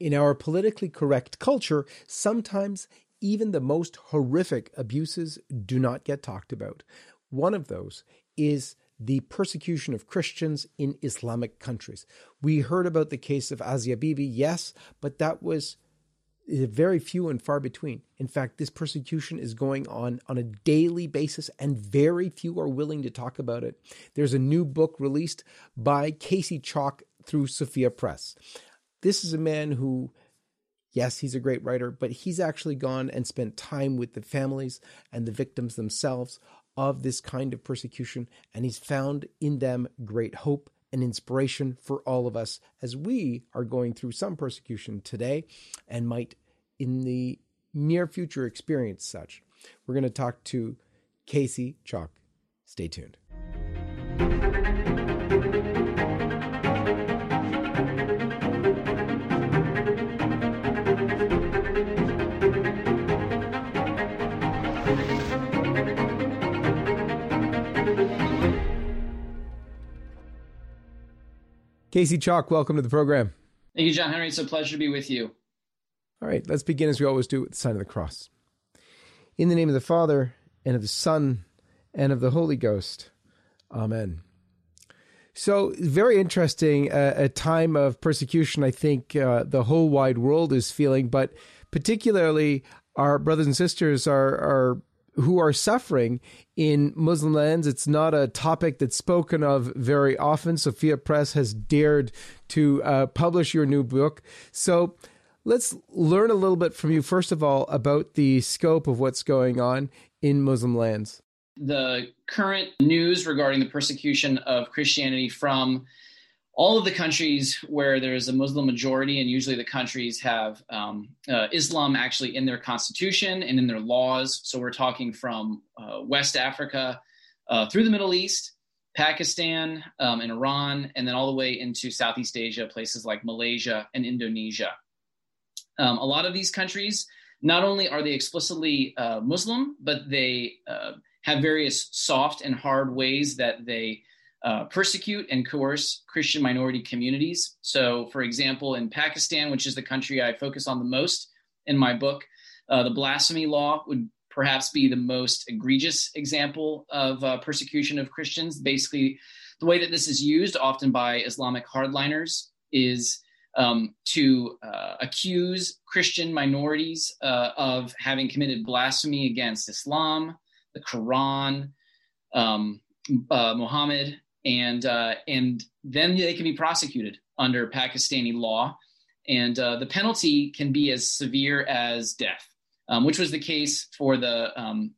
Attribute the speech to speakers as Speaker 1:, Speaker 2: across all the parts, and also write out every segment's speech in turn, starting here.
Speaker 1: In our politically correct culture, sometimes even the most horrific abuses do not get talked about. One of those is the persecution of Christians in Islamic countries. We heard about the case of Asia Bibi, yes, but that was eh, very few and far between. In fact, this persecution is going on on a daily basis, and very few are willing to talk about it. There's a new book released by Casey Chalk through Sophia Press. This is a man who Yes, he's a great writer, but he's actually gone and spent time with the families and the victims themselves of this kind of persecution, and he's found in them great hope and inspiration for all of us as we are going through some persecution today and might in the near future experience such. We're going to talk to Casey Chalk. Stay tuned. Casey Chalk, welcome to the program.
Speaker 2: Thank you, John Henry. It's a pleasure to be with you.
Speaker 1: All right, let's begin as we always do with the sign of the cross. In the name of the Father, and of the Son, and of the Holy Ghost. Amen. So, very interesting, uh, a time of persecution, I think uh, the whole wide world is feeling, but particularly our brothers and sisters are, are who are suffering in Muslim lands. It's not a topic that's spoken of very often. Sophia Press has dared to uh, publish your new book. So let's learn a little bit from you, first of all, about the scope of what's going on in Muslim lands.
Speaker 2: The current news regarding the persecution of Christianity from all of the countries where there's a Muslim majority, and usually the countries have um, uh, Islam actually in their constitution and in their laws. So we're talking from uh, West Africa uh, through the Middle East, Pakistan, um, and Iran, and then all the way into Southeast Asia, places like Malaysia and Indonesia. Um, a lot of these countries, not only are they explicitly uh, Muslim, but they uh, have various soft and hard ways that they uh, persecute and coerce Christian minority communities. So, for example, in Pakistan, which is the country I focus on the most in my book, uh, the blasphemy law would perhaps be the most egregious example of uh, persecution of Christians. Basically, the way that this is used often by Islamic hardliners is um, to uh, accuse Christian minorities uh, of having committed blasphemy against Islam, the Quran, um, uh, Muhammad, and uh, and then they can be prosecuted under Pakistani law, and uh, the penalty can be as severe as death, um, which was the case for the um,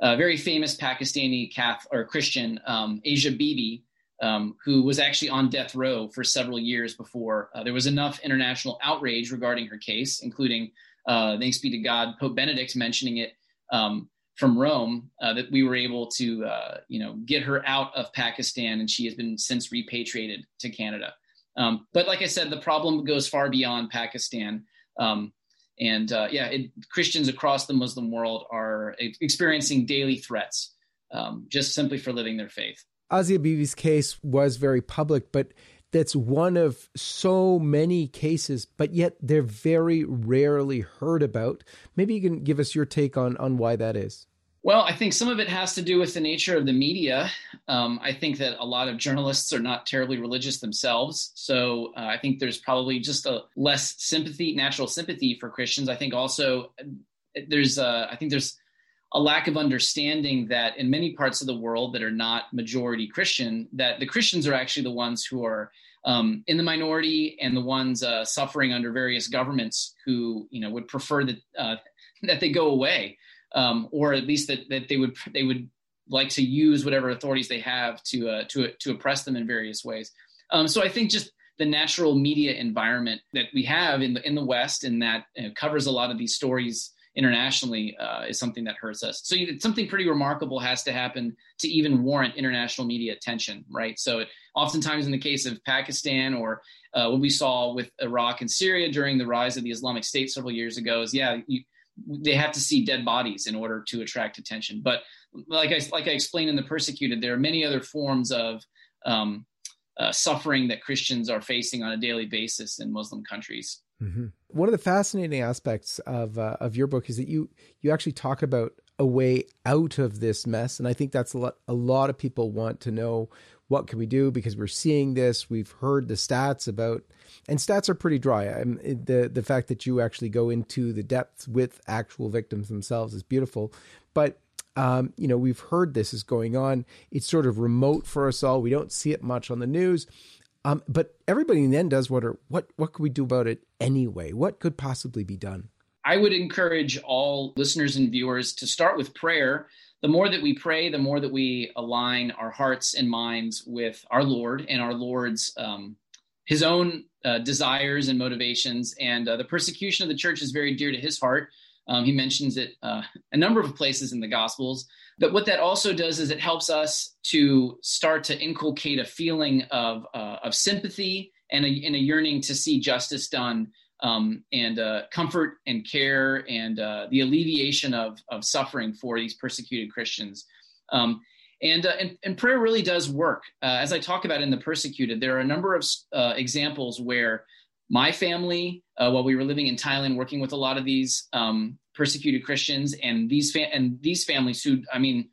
Speaker 2: uh, very famous Pakistani Catholic or Christian um, Asia Bibi, um, who was actually on death row for several years before uh, there was enough international outrage regarding her case, including uh, thanks be to God, Pope Benedict mentioning it. Um, from Rome uh, that we were able to, uh, you know, get her out of Pakistan, and she has been since repatriated to Canada. Um, but like I said, the problem goes far beyond Pakistan. Um, and uh, yeah, it, Christians across the Muslim world are experiencing daily threats um, just simply for living their faith.
Speaker 1: Asia Bibi's case was very public, but that's one of so many cases, but yet they're very rarely heard about. Maybe you can give us your take on, on why that is.
Speaker 2: Well, I think some of it has to do with the nature of the media. Um, I think that a lot of journalists are not terribly religious themselves. So uh, I think there's probably just a less sympathy, natural sympathy for Christians. I think also uh, there's, uh, I think there's a lack of understanding that in many parts of the world that are not majority Christian, that the Christians are actually the ones who are um, in the minority and the ones uh, suffering under various governments who you know would prefer that uh, that they go away, um, or at least that that they would they would like to use whatever authorities they have to uh, to to oppress them in various ways. Um, so I think just the natural media environment that we have in the in the West and that uh, covers a lot of these stories internationally uh, is something that hurts us. So something pretty remarkable has to happen to even warrant international media attention, right? So it, oftentimes in the case of Pakistan or uh, what we saw with Iraq and Syria during the rise of the Islamic State several years ago is, yeah, you, they have to see dead bodies in order to attract attention. But like I like I explained in the persecuted, there are many other forms of um, uh, suffering that Christians are facing on a daily basis in Muslim countries.
Speaker 1: Mm-hmm. One of the fascinating aspects of uh, of your book is that you you actually talk about a way out of this mess, and I think that's a lot. A lot of people want to know what can we do because we're seeing this. We've heard the stats about, and stats are pretty dry. I'm, the the fact that you actually go into the depths with actual victims themselves is beautiful, but um, you know we've heard this is going on. It's sort of remote for us all. We don't see it much on the news. Um, but everybody then does are what what could we do about it anyway? What could possibly be done?
Speaker 2: I would encourage all listeners and viewers to start with prayer. The more that we pray, the more that we align our hearts and minds with our Lord and our Lord's um, His own uh, desires and motivations. And uh, the persecution of the church is very dear to His heart. Um, he mentions it uh, a number of places in the Gospels. But what that also does is it helps us to start to inculcate a feeling of, uh, of sympathy and a, and a, yearning to see justice done um, and uh, comfort and care and uh, the alleviation of, of suffering for these persecuted Christians. Um, and, uh, and, and, prayer really does work. Uh, as I talk about in The Persecuted, there are a number of examples where my family, uh, while we were living in Thailand, working with a lot of these um, persecuted Christians, and these fa- and these families who, I mean,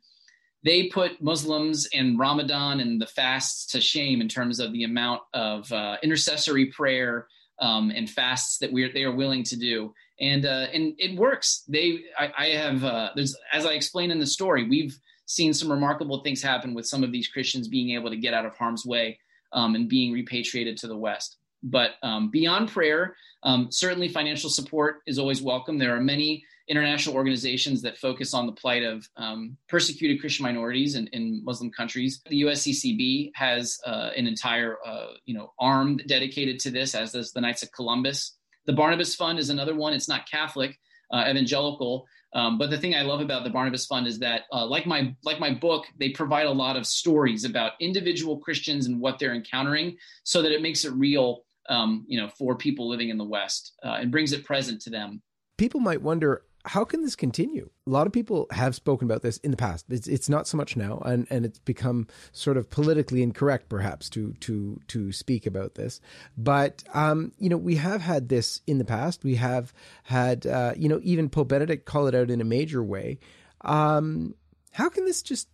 Speaker 2: they put Muslims and Ramadan and the fasts to shame in terms of the amount of uh, intercessory prayer um, and fasts that we are, they are willing to do, and uh, and it works. They, I, I have, uh, there's as I explained in the story, we've seen some remarkable things happen with some of these Christians being able to get out of harm's way um, and being repatriated to the West. But um, beyond prayer, um, certainly financial support is always welcome. There are many international organizations that focus on the plight of um, persecuted Christian minorities in, in, Muslim countries. The USCCB has uh, an entire, uh, you know, arm dedicated to this, as does the Knights of Columbus. The Barnabas Fund is another one. It's not Catholic, uh, evangelical, um, but the thing I love about the Barnabas Fund is that, uh, like my like my book, they provide a lot of stories about individual Christians and what they're encountering, so that it makes it real um, you know, for people living in the West uh, and brings it present to them.
Speaker 1: People might wonder how can this continue? A lot of people have spoken about this in the past. It's, it's not so much now, and, and it's become sort of politically incorrect, perhaps, to to to speak about this. But um, you know, we have had this in the past. We have had, uh, you know, even Pope Benedict call it out in a major way. Um, how can this just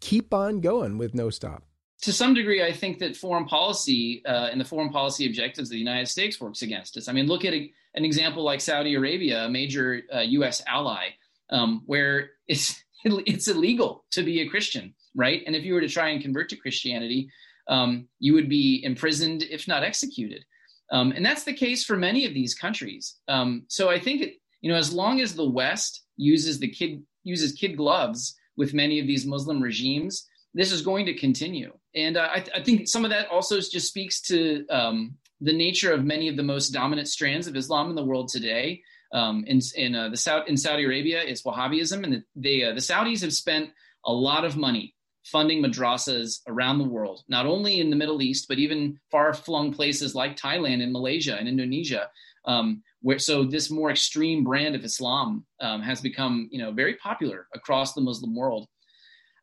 Speaker 1: keep on going with no stop?
Speaker 2: To some degree, I think that foreign policy uh, and the foreign policy objectives of the United States works against us. I mean, look at a, an example like Saudi Arabia, a major uh, U.S. ally, um, where it's it's illegal to be a Christian, right? And if you were to try and convert to Christianity, um, you would be imprisoned, if not executed. Um, and that's the case for many of these countries. Um, so I think you know, as long as the West uses the kid uses kid gloves with many of these Muslim regimes this is going to continue. And uh, I, th- I, think some of that also just speaks to um, the nature of many of the most dominant strands of Islam in the world today. Um, in in uh, the South in Saudi Arabia it's Wahhabism, and the, they uh, the Saudis have spent a lot of money funding madrasas around the world, not only in the Middle East but even far flung places like Thailand and Malaysia and Indonesia. Um, where, so this more extreme brand of Islam um, has become, you know, very popular across the Muslim world.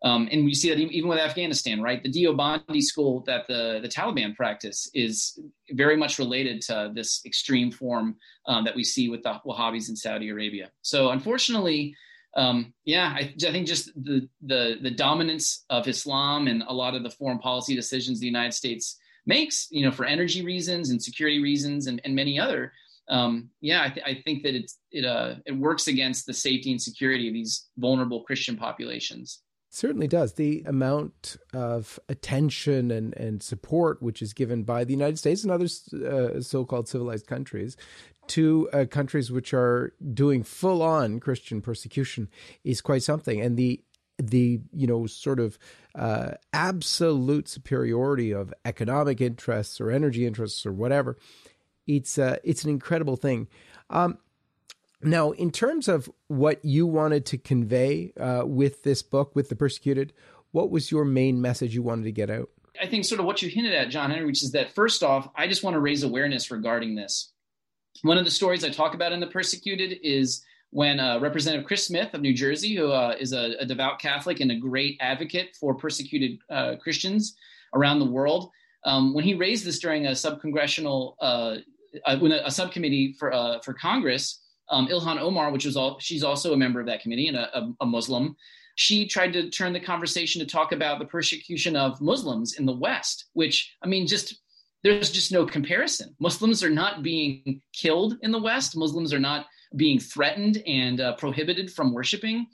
Speaker 2: Um, and we see that even with Afghanistan, right? The Deobandi school that the, the Taliban practice is very much related to this extreme form um, that we see with the Wahhabis in Saudi Arabia. So unfortunately, um, yeah, I, I, think just the, the, the dominance of Islam and a lot of the foreign policy decisions the United States makes, you know, for energy reasons and security reasons and, and many other, um, yeah, I, th- I, think that it's, it, uh, it works against the safety and security of these vulnerable Christian populations
Speaker 1: certainly does. The amount of attention and, and support which is given by the United States and other uh, so called civilized countries to uh, countries which are doing full on Christian persecution is quite something. And the the you know sort of uh, absolute superiority of economic interests or energy interests or whatever it's uh, it's an incredible thing um, now, in terms of what you wanted to convey uh, with this book, with The Persecuted, what was your main message you wanted to get out?
Speaker 2: I think sort of what you hinted at, John Henry, which is that first off, I just want to raise awareness regarding this. One of the stories I talk about in The Persecuted is when uh, Representative Chris Smith of New Jersey, who uh, is a, a, devout Catholic and a great advocate for persecuted uh, Christians around the world, um, when he raised this during a subcongressional uh, uh, when a, a, subcommittee for uh, for Congress, um, Ilhan Omar, which was all she's also a member of that committee and a, a, a Muslim. She tried to turn the conversation to talk about the persecution of Muslims in the West, which I mean, just there's just no comparison. Muslims are not being killed in the West. Muslims are not being threatened and uh, prohibited from worshiping.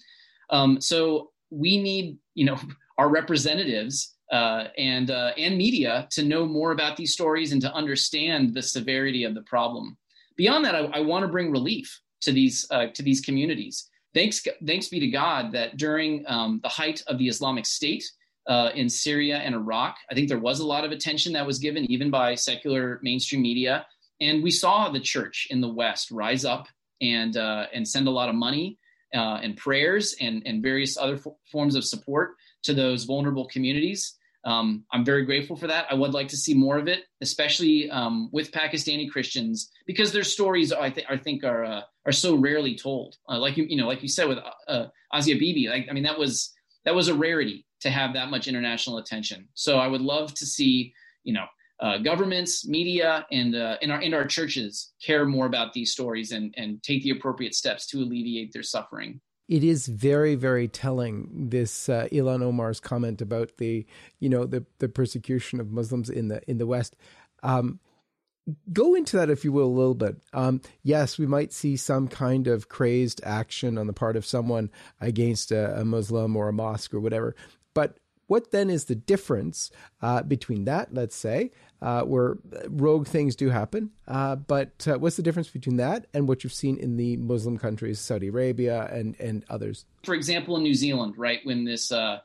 Speaker 2: Um, so we need, you know, our representatives uh, and uh, and media to know more about these stories and to understand the severity of the problem. Beyond that, I, I want to bring relief to these uh, to these communities. Thanks thanks be to God that during um, the height of the Islamic State uh, in Syria and Iraq, I think there was a lot of attention that was given even by secular mainstream media, and we saw the church in the West rise up and uh, and send a lot of money uh, and prayers and and various other f- forms of support to those vulnerable communities. Um, I'm very grateful for that. I would like to see more of it, especially um, with Pakistani Christians, because their stories I, th- I think are uh, are so rarely told. Uh, like you you know, like you said with uh, Asia Bibi, like I mean that was that was a rarity to have that much international attention. So I would love to see you know uh, governments, media, and uh, and our and our churches care more about these stories and and take the appropriate steps to alleviate their suffering.
Speaker 1: It is very very telling this uh, Ilhan Omar's comment about the you know the the persecution of Muslims in the in the West. Um, go into that if you will a little bit. Um, yes, we might see some kind of crazed action on the part of someone against a, a Muslim or a mosque or whatever, but what then is the difference uh, between that, let's say, uh, where rogue things do happen, uh, but uh, what's the difference between that and what you've seen in the Muslim countries, Saudi Arabia and and others?
Speaker 2: For example, in New Zealand, right when this uh,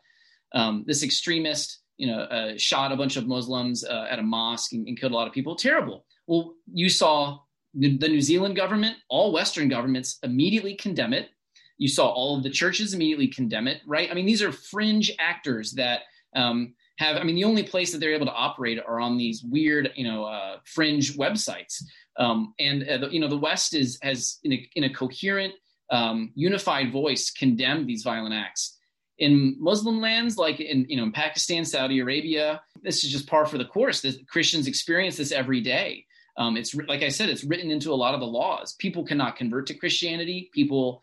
Speaker 2: um, this extremist, you know, uh, shot a bunch of Muslims at a mosque and, and, killed a lot of people, terrible. Well, you saw the, the New Zealand government, all Western governments immediately condemn it you saw all of the churches immediately condemn it, right? I mean, these are fringe actors that um, have, I mean, the only place that they're able to operate are on these weird, you know, uh, fringe websites. Um, and, uh, the, you know, the West is, has, in a, in a coherent, um, unified voice, condemned these violent acts. In Muslim lands, like in, you know, in Pakistan, Saudi Arabia, this is just par for the course. The Christians experience this every day. Um, it's like I said, it's written into a lot of the laws. People cannot convert to Christianity. People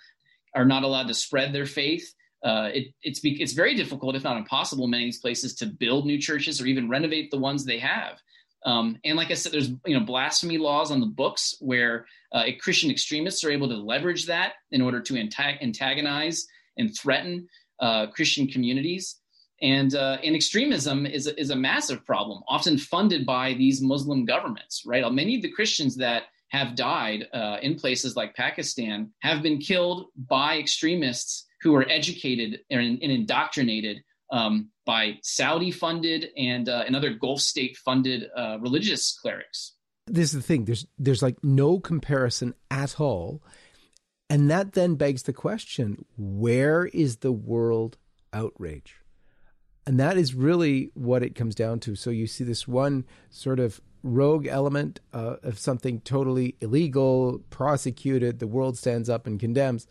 Speaker 2: are not allowed to spread their faith. Uh, it, it's it's very difficult, if not impossible, in many places to build new churches or even renovate the ones they have. Um, and like I said, there's you know blasphemy laws on the books where uh, Christian extremists are able to leverage that in order to antagonize and threaten uh, Christian communities. And uh, and extremism is is a massive problem, often funded by these Muslim governments. Right, many of the Christians that have died uh, in places like Pakistan have been killed by extremists who are educated and, and indoctrinated um, by Saudi funded and, uh, and other Gulf state funded uh, religious clerics.
Speaker 1: This is the thing there's, there's like no comparison at all. And that then begs the question where is the world outrage? And that is really what it comes down to. So you see this one sort of rogue element uh, of something totally illegal, prosecuted, the world stands up and condemns.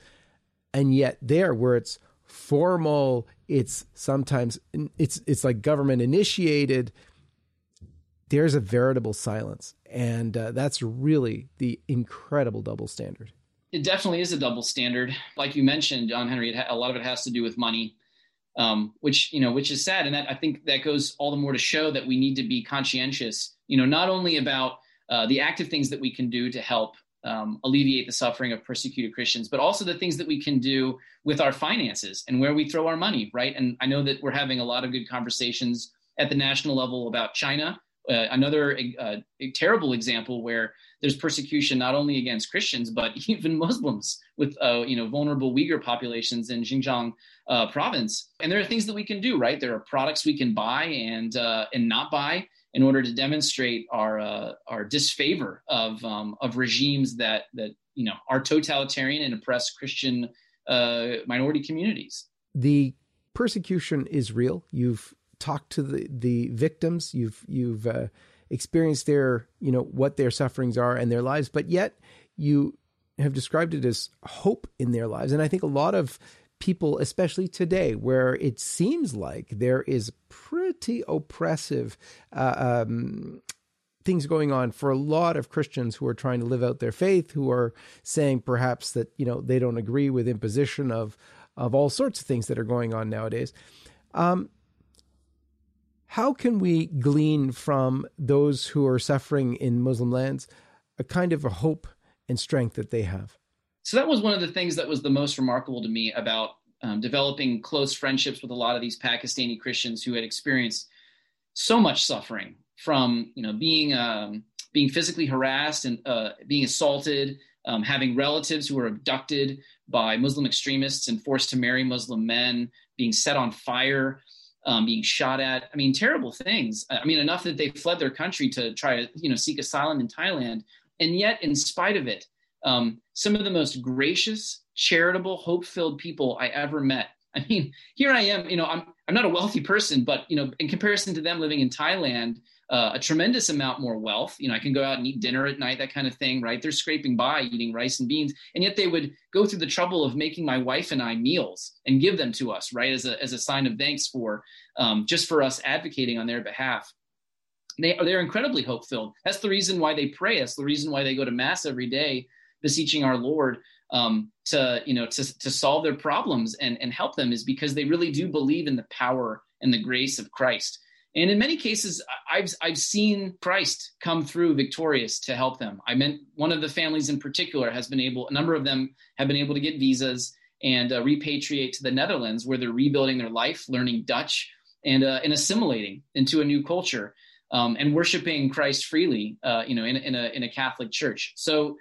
Speaker 1: And yet there where it's formal, it's sometimes it's it's like government initiated, there's a veritable silence. And uh, that's really the incredible double standard.
Speaker 2: It definitely is a double standard. Like you mentioned, John Henry, ha- a lot of it has to do with money um, which you know which is sad and that i think that goes all the more to show that we need to be conscientious you know not only about uh, the active things that we can do to help um, alleviate the suffering of persecuted christians but also the things that we can do with our finances and where we throw our money right and i know that we're having a lot of good conversations at the national level about china uh, another uh, terrible example where there's persecution not only against Christians but even Muslims with uh, you know vulnerable Uyghur populations in Xinjiang uh, province. And there are things that we can do, right? There are products we can buy and uh, and not buy in order to demonstrate our uh, our disfavor of um, of regimes that that you know are totalitarian and oppress Christian uh, minority communities.
Speaker 1: The persecution is real. You've talked to the the victims. You've you've uh, experienced their you know what their sufferings are and their lives, but yet you have described it as hope in their lives. And I think a lot of people, especially today, where it seems like there is pretty oppressive uh, um, things going on for a lot of Christians who are trying to live out their faith, who are saying perhaps that you know they don't agree with imposition of of all sorts of things that are going on nowadays. Um, how can we glean from those who are suffering in Muslim lands a kind of a hope and strength that they have?
Speaker 2: So that was one of the things that was the most remarkable to me about um, developing close friendships with a lot of these Pakistani Christians who had experienced so much suffering from you know being um, being physically harassed and uh, being assaulted, um, having relatives who were abducted by Muslim extremists and forced to marry Muslim men, being set on fire, um, being shot at. I mean, terrible things. I mean, enough that they fled their country to try to you know seek asylum in Thailand, and yet, in spite of it, um, some of the most gracious, charitable, hope-filled people I ever met. I mean, here I am. You know, I'm I'm not a wealthy person, but you know, in comparison to them living in Thailand, uh, a tremendous amount more wealth. You know, I can go out and eat dinner at night, that kind of thing, right? They're scraping by eating rice and beans, and yet they would go through the trouble of making my wife and I meals and give them to us, right, as a as a sign of thanks for um, just for us advocating on their behalf. They they're incredibly hope filled. That's the reason why they pray. That's the reason why they go to mass every day, beseeching our Lord um, to you know to to solve their problems and and help them is because they really do believe in the power and the grace of Christ. And in many cases, I've I've seen Christ come through victorious to help them. I meant one of the families in particular has been able. A number of them have been able to get visas and uh, repatriate to the Netherlands, where they're rebuilding their life, learning Dutch, and uh, and assimilating into a new culture, um, and worshiping Christ freely. Uh, you know, in, in a in a Catholic church. So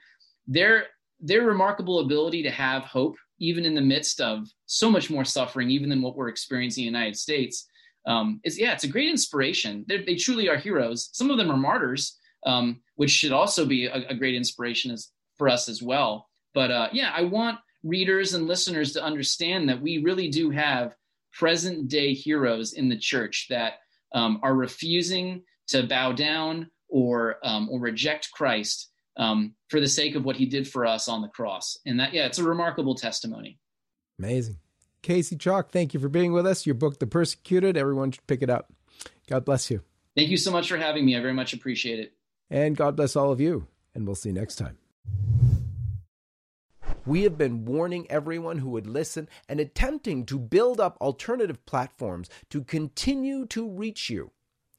Speaker 2: their their remarkable ability to have hope, even in the midst of so much more suffering, even than what we're experiencing in the United States um, is yeah, it's a great inspiration. They're, they truly are heroes. Some of them are martyrs, um, which should also be a, a great inspiration as, for us as well. But uh, yeah, I want readers and listeners to understand that we really do have present day heroes in the church that um, are refusing to bow down or um, or reject Christ um, for the sake of what He did for us on the cross. And that yeah, it's a remarkable testimony.
Speaker 1: Amazing. Casey Chalk, thank you for being with us. Your book, The Persecuted, everyone should pick it up. God bless you.
Speaker 2: Thank you so much for having me. I very much appreciate it.
Speaker 1: And God bless all of you. And we'll see you next time. We have been warning everyone who would listen and attempting to build up alternative platforms to continue to reach you.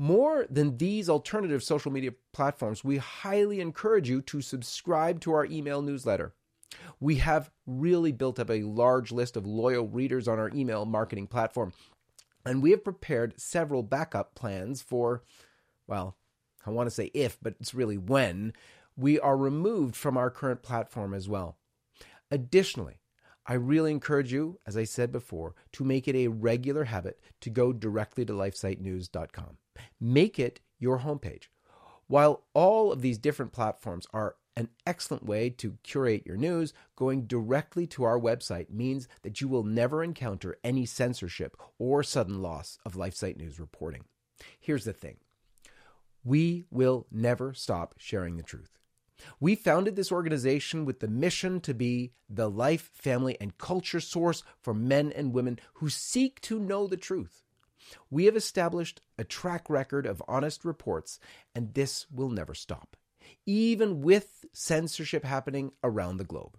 Speaker 1: More than these alternative social media platforms, we highly encourage you to subscribe to our email newsletter. We have really built up a large list of loyal readers on our email marketing platform, and we have prepared several backup plans for, well, I want to say if, but it's really when, we are removed from our current platform as well. Additionally, I really encourage you, as I said before, to make it a regular habit to go directly to lifesitenews.com. Make it your homepage. While all of these different platforms are an excellent way to curate your news, going directly to our website means that you will never encounter any censorship or sudden loss of LifeSite News reporting. Here's the thing we will never stop sharing the truth. We founded this organization with the mission to be the life, family, and culture source for men and women who seek to know the truth. We have established a track record of honest reports, and this will never stop, even with censorship happening around the globe.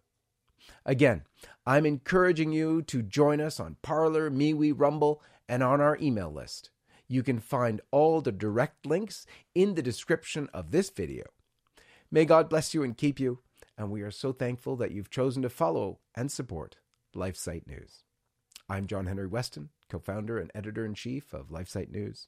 Speaker 1: Again, I'm encouraging you to join us on Parler, MeWe, Rumble, and on our email list. You can find all the direct links in the description of this video. May God bless you and keep you, and we are so thankful that you've chosen to follow and support LifeSite News. I'm John Henry Weston co founder and editor in chief of LifeSite News.